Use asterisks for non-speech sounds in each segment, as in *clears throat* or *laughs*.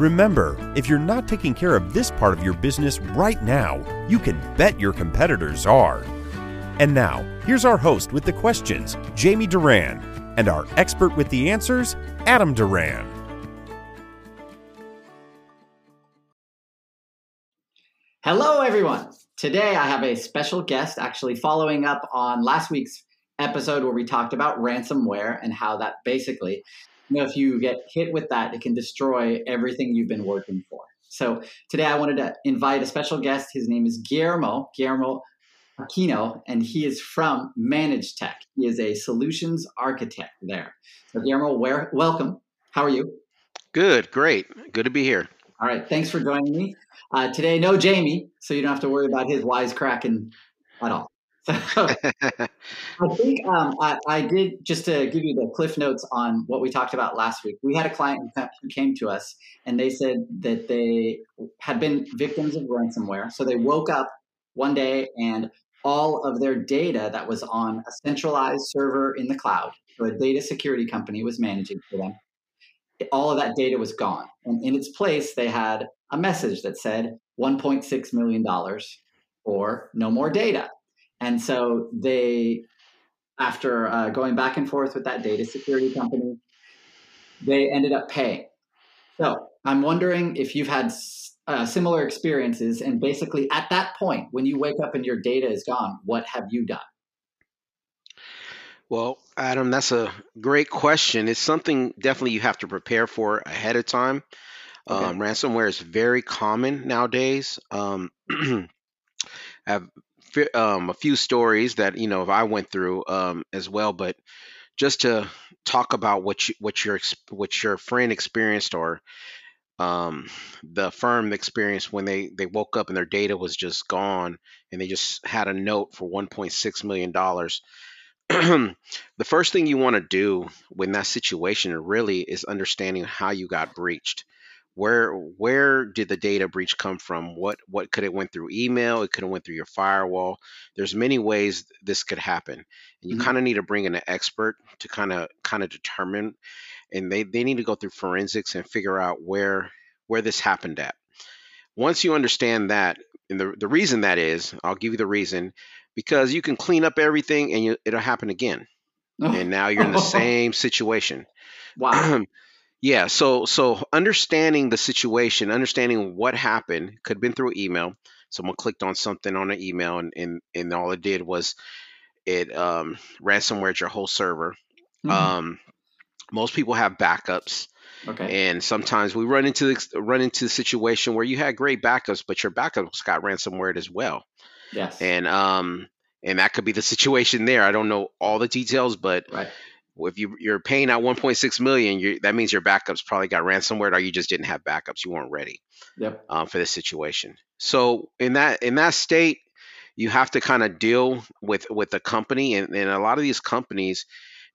Remember, if you're not taking care of this part of your business right now, you can bet your competitors are. And now, here's our host with the questions, Jamie Duran, and our expert with the answers, Adam Duran. Hello, everyone. Today I have a special guest actually following up on last week's episode where we talked about ransomware and how that basically you know, if you get hit with that, it can destroy everything you've been working for. So today I wanted to invite a special guest. His name is Guillermo, Guillermo Aquino, and he is from Manage Tech. He is a solutions architect there. So Guillermo, where, welcome. How are you? Good, great. Good to be here. All right, thanks for joining me. Uh, today, no Jamie, so you don't have to worry about his wisecracking at all. *laughs* I think um, I, I, did just to give you the cliff notes on what we talked about last week. We had a client who came to us and they said that they had been victims of ransomware. So they woke up one day and all of their data that was on a centralized server in the cloud, so a data security company was managing for them, all of that data was gone. And in its place, they had a message that said $1.6 million or no more data. And so they, after uh, going back and forth with that data security company, they ended up paying. So I'm wondering if you've had uh, similar experiences, and basically at that point, when you wake up and your data is gone, what have you done? Well, Adam, that's a great question. It's something definitely you have to prepare for ahead of time. Okay. Um, ransomware is very common nowadays. Um, *clears throat* have um, a few stories that you know I went through um, as well, but just to talk about what you, what your what your friend experienced or um, the firm experienced when they they woke up and their data was just gone and they just had a note for 1.6 million dollars. *clears throat* the first thing you want to do when that situation really is understanding how you got breached where where did the data breach come from? What what could it went through email? It could have went through your firewall. There's many ways this could happen and you mm-hmm. kind of need to bring in an expert to kind of kind of determine and they, they need to go through forensics and figure out where where this happened at. Once you understand that and the, the reason that is i'll give you the reason because you can clean up everything and you, it'll happen again oh. and now you're in the *laughs* same situation. Wow *clears throat* Yeah, so so understanding the situation, understanding what happened, could have been through email. Someone clicked on something on an email, and and, and all it did was it um, ransomware your whole server. Mm-hmm. Um, most people have backups, okay. and sometimes we run into the, run into the situation where you had great backups, but your backups got ransomware as well. Yes, and um, and that could be the situation there. I don't know all the details, but right if you you're paying out 1.6 million, that means your backups probably got ransomware, or you just didn't have backups. You weren't ready yep. um, for this situation. So in that in that state, you have to kind of deal with with the company, and, and a lot of these companies,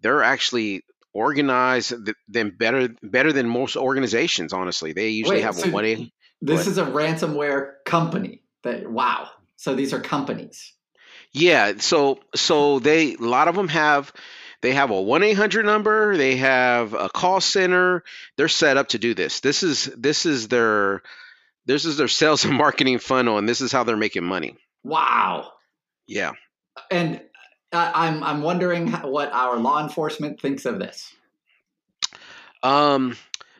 they're actually organized than better better than most organizations. Honestly, they usually Wait, have so a one A. This is a ransomware company. That wow. So these are companies. Yeah. So so they a lot of them have they have a 1-800 number, they have a call center. They're set up to do this. This is this is their this is their *laughs* sales and marketing funnel and this is how they're making money. Wow. Yeah. And I'm I'm wondering what our law enforcement thinks of this. Um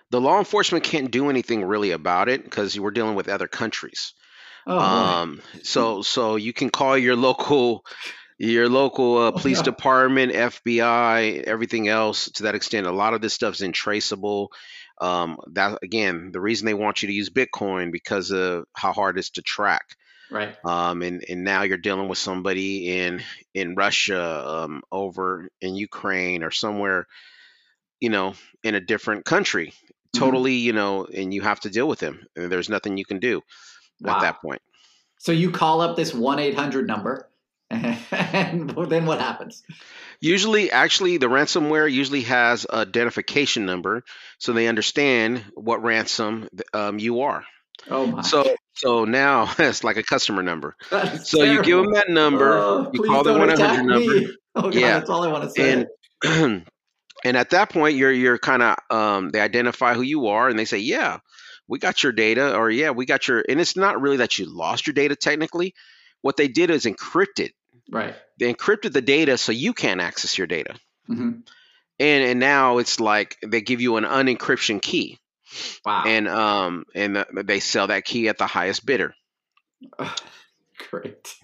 the law enforcement can't do anything really about it because we're dealing with other countries. Oh, um, so so you can call your local your local uh, oh, police yeah. department, FBI, everything else to that extent. A lot of this stuff is intraceable. Um, that again, the reason they want you to use Bitcoin because of how hard it's to track. Right. Um, and and now you're dealing with somebody in in Russia, um, over in Ukraine or somewhere, you know, in a different country. Mm-hmm. Totally, you know, and you have to deal with them. And there's nothing you can do wow. at that point. So you call up this one eight hundred number, *laughs* and then what happens? Usually, actually, the ransomware usually has a identification number, so they understand what ransom um, you are. Oh my! So, so now *laughs* it's like a customer number. *laughs* So you give them that number, Oh, you call the one hundred number. Oh God, Yeah. that's all I want to say. and *clears throat* and at that point you're you're kind of um, they identify who you are and they say yeah we got your data or yeah we got your and it's not really that you lost your data technically what they did is encrypt it right. they encrypted the data so you can't access your data Mm-hmm. and and now it's like they give you an unencryption key Wow. and um and the, they sell that key at the highest bidder Great.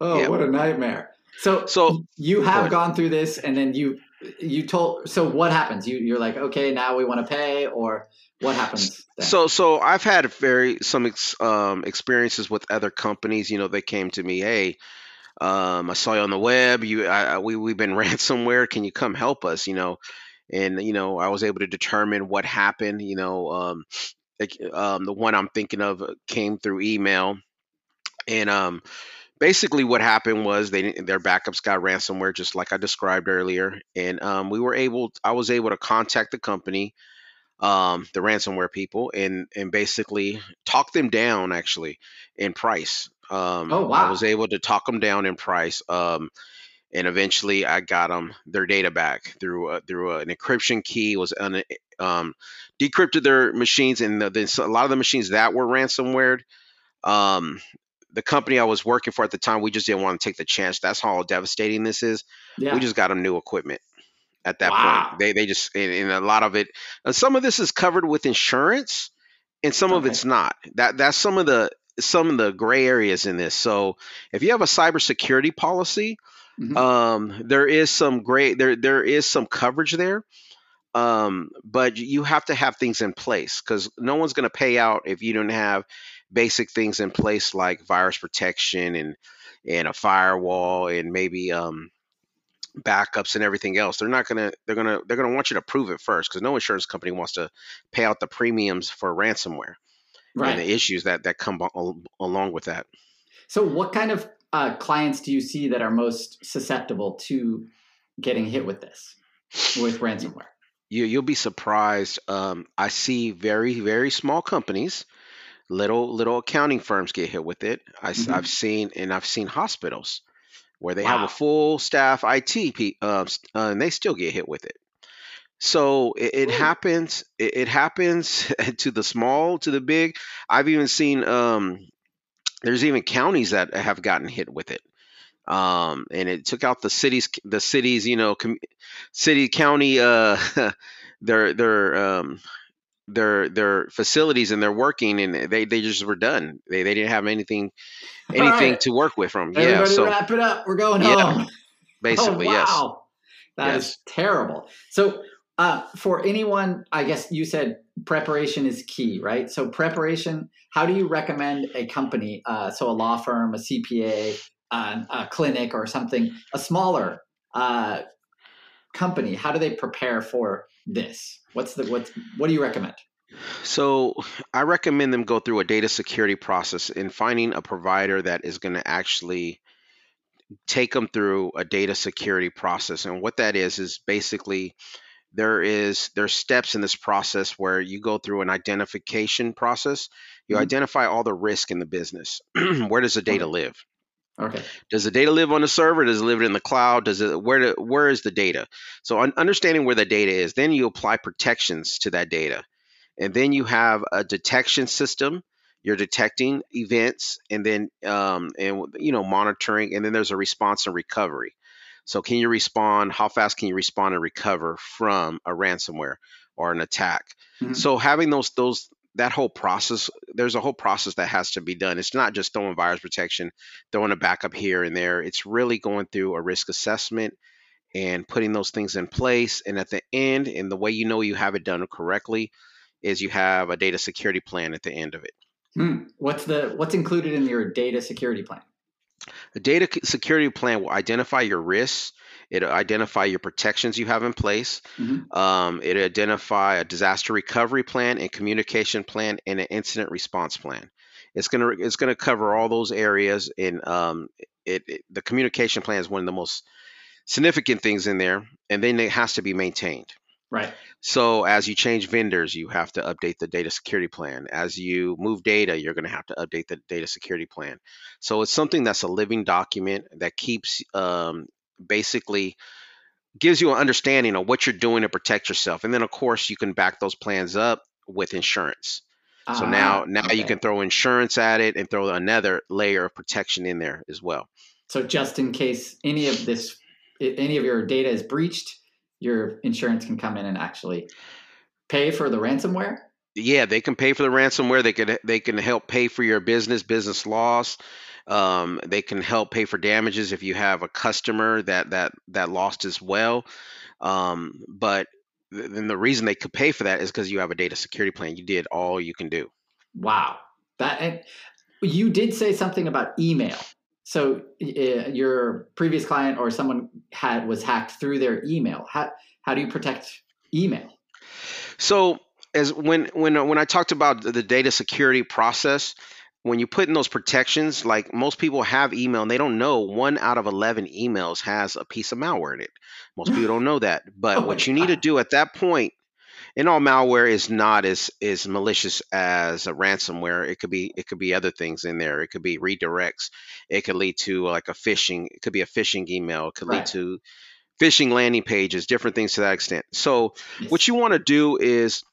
Oh, Yeah. what a nightmare. So, So- you have gone through this, and then you you told. So what happens? You you're like, okay, now we want to pay, or what happens? Then? So, so I've had very some ex, um, experiences with other companies. You know, they came to me, hey, um, I saw you on the web. You, I, we, we've been *laughs* ransomware. Can you come help us? You know, and you know, I was able to determine what happened. You know, um, like, um, the one I'm thinking of uh, came through email, and um, basically what happened was they their backups got ransomware, just like I described earlier, and um, we were able. I was able to contact the company um, the ransomware people and and basically talk them down actually in price. Um, Oh, I was able to talk them down in price, um, and eventually I got them their data back through a, through an encryption key was un, um, decrypted their machines and the, the, a lot of the machines that were ransomware. Um, the company I was working for at the time, we just didn't want to take the chance. That's how devastating this is yeah. we just got them new equipment at that Wow. point. They they just and, and a lot of it. uh, some of this is covered with insurance, and some of it's not. That that's some of the some of the gray areas in this. So if you have a cybersecurity policy, Mhm. um, there is some gray there there is some coverage there. Um, but you have to have things in place because no one's going to pay out if you don't have basic things in place like virus protection and and a firewall and maybe um, backups and everything else. They're not gonna they're gonna they're gonna want you to prove it first because no insurance company wants to pay out the premiums for ransomware and the issues that that come along with that. So, what kind of uh, clients do you see that are most susceptible to getting hit with this, with ransomware? you you'll be surprised. Um, i see very very small companies little little accounting firms get hit with it. I, have seen and i've seen hospitals where they have a full staff it uh, uh, and they still get hit with it. So it, it happens it, it happens *laughs* to the small to the big. I've even seen um, there's even counties that have gotten hit with it. Um, and it took out the cities the cities you know com- city county uh, *laughs* their their um, their their facilities and they're working and they they just were done they they didn't have anything anything right. to work with from yeah so wrap it up. We're going Yeah, home. *laughs* basically oh, yes wow. That is Yes. terrible. So, uh, for anyone, I guess you said preparation is key, right? So, preparation, how do you recommend a company, uh, so a law firm, a CPA, uh, a clinic, or something, a smaller uh, company, how do they prepare for this? What's the what's what do you recommend? So I recommend them go through a data security process in finding a provider that is going to actually take them through a data security process. And what that is is basically there is there's steps in this process where you go through an identification process. You Mhm. identify all the risk in the business. *clears throat* Where does the data live? Okay. Does the data live on the server? Does it live in the cloud? Does it where do, where is the data? So understanding where the data is, then you apply protections to that data, and then you have a detection system. You're detecting events, and then um, and you know monitoring, and then there's a response and recovery. So can you respond? How fast can you respond and recover from a ransomware or an attack? Mhm. So having those those that whole process, there's a whole process that has to be done. It's not just throwing virus protection, throwing a backup here and there. It's really going through a risk assessment and putting those things in place. And at the end, and the way you know you have it done correctly, is you have a data security plan at the end of it. Hmm. What's the what's included in your data security plan? a data security plan will identify your risks. It'll identify your protections you have in place. Mhm. Um, it'll identify a disaster recovery plan and communication plan and an incident response plan. It's gonna it's gonna cover all those areas, and um, it, it the communication plan is one of the most significant things in there, and then it has to be maintained. Right. So as you change vendors, you have to update the data security plan. As you move data, you're going to have to update the data security plan. So it's something that's a living document that keeps um, basically gives you an understanding of what you're doing to protect yourself. And then of course you can back those plans up with insurance. Uh, so now ah, now okay. you can throw insurance at it and throw another layer of protection in there as well. So just in case any of this any of your data is breached, your insurance can come in and actually pay for the ransomware? Yeah, they can pay for the ransomware. They can they can help pay for your business business loss. Um, they can help pay for damages if you have a customer that that that lost as well. Um, but then the reason they could pay for that is because you have a data security plan. You did all you can do. Wow, that and you did say something about email. So uh, your previous client or someone had was hacked through their email. How how do you protect email? So as when when when I talked about the data security process, when you put in those protections, like most people have email and they don't know one out of 11 emails has a piece of malware in it. Most people don't know that. *laughs* But oh what you need to do at that point and all malware is not as is malicious as a ransomware. It could be it could be other things in there. It could be redirects. It could lead to like a phishing. It could be a phishing email. It could right. lead to phishing landing pages. Different things to that extent. So yes. what you want to do is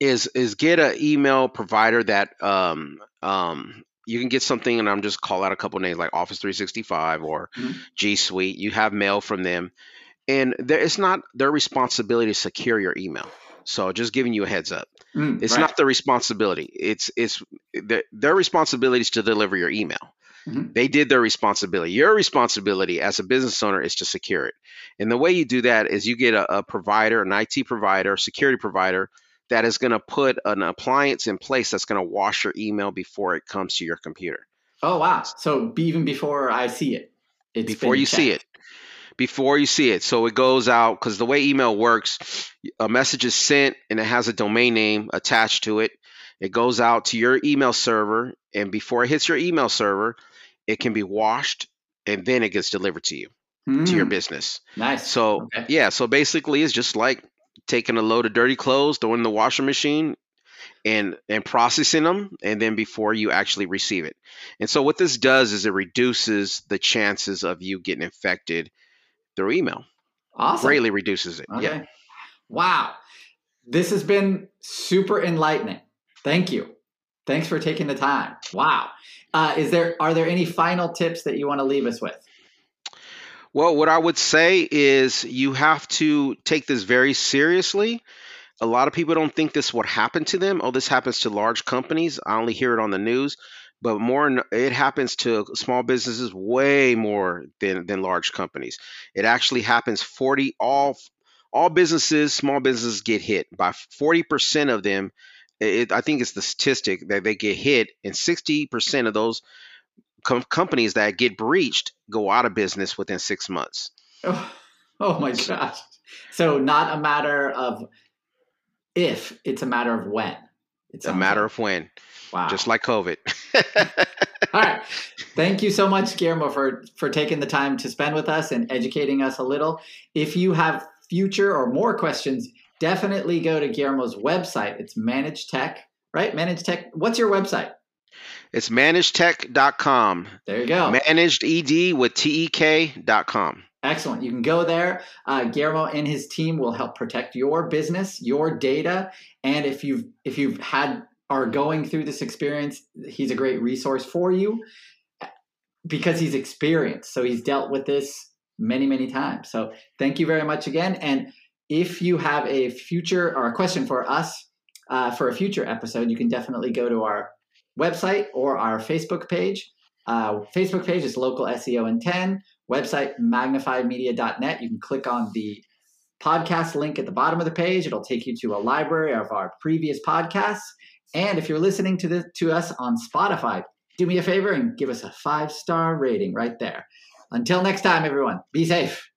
is is get an email provider that um, um, you can get something, and I'm just call out a couple names like Office 365 or mm-hmm. G Suite. You have mail from them and there, it's not their responsibility to secure your email. So just giving you a heads up, mm, it's right. not their responsibility. It's it's their, their responsibility is to deliver your email. Mm-hmm. They did their responsibility. Your responsibility as a business owner is to secure it. And the way you do that is you get a, a provider, an IT provider, security provider that is going to put an appliance in place that's going to wash your email before it comes to your computer. Oh wow! So even before I see it, before you checked. see it, before you see it. So it goes out because the way email works, a message is sent and it has a domain name attached to it. It goes out to your email server, and before it hits your email server, it can be washed and then it gets delivered to you mm. to your hmm. business. Nice. So okay. yeah, so basically it's just like taking a load of dirty clothes, throwing in the washing machine, and and processing them and then before you actually receive it. And so what this does is it reduces the chances of you getting infected through email. Awesome. Greatly reduces it. Okay. Yeah. Wow. This has been super enlightening. Thank you. Thanks for taking the time. Wow. Uh, is there are there any final tips that you want to leave us with? Well, what I would say is you have to take this very seriously. A lot of people don't think this would happen to them. Oh, this happens to large companies. I only hear it on the news but more it happens to small businesses way more than than large companies it actually happens 40 all all businesses small businesses get hit by 40% of them it, i think it's the statistic that they get hit and 60% of those com- companies that get breached go out of business within six months oh, oh my gosh so not a matter of if it's a matter of when it's a matter like. of when Wow. Just like COVID. *laughs* All right. *laughs* Thank you so much, Guillermo, for, for taking the time to spend with us and educating us a little. If you have future or more questions, definitely go to Guillermo's website. It's Managed Tech, right? Managed Tech. What's your website? It's managedtek.com. There you go. Managed ED with TEK.com. Excellent. You can go there. Uh, Guillermo and his team will help protect your business, your data, and if you've if you've had are going through this experience, he's a great resource for you because he's experienced. So he's dealt with this many, many times. So thank you very much again. And if you have a future or a question for us uh, for a future episode, you can definitely go to our website or our Facebook page. Uh, Facebook page is local SEO in 10, website magnifiedmedia.net. You can click on the podcast link at the bottom of the page. It'll take you to a library of our previous podcasts. And if you're listening to this to us on Spotify, do me a favor and give us a five star rating right there. Until next time, everyone, be safe.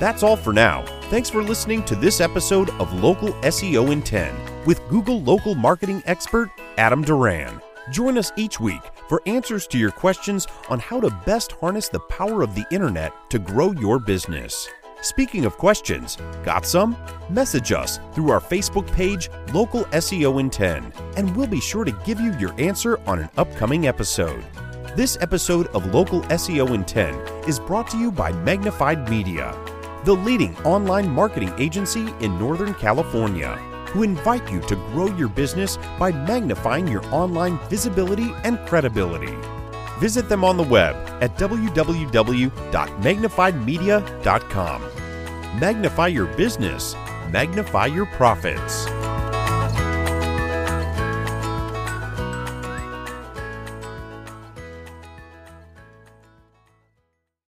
That's all for now. Thanks for listening to this episode of Local SEO in 10 with Google local marketing expert Adam Duran. Join us each week for answers to your questions on how to best harness the power of the internet to grow your business. Speaking of questions, got some? Message us through our Facebook page, Local SEO in 10, and we'll be sure to give you your answer on an upcoming episode. This episode of Local SEO in 10 is brought to you by Magnified Media the leading online marketing agency in Northern California, who invite you to grow your business by magnifying your online visibility and credibility. Visit them on the web at www.magnifiedmedia.com. Magnify your business, magnify your profits.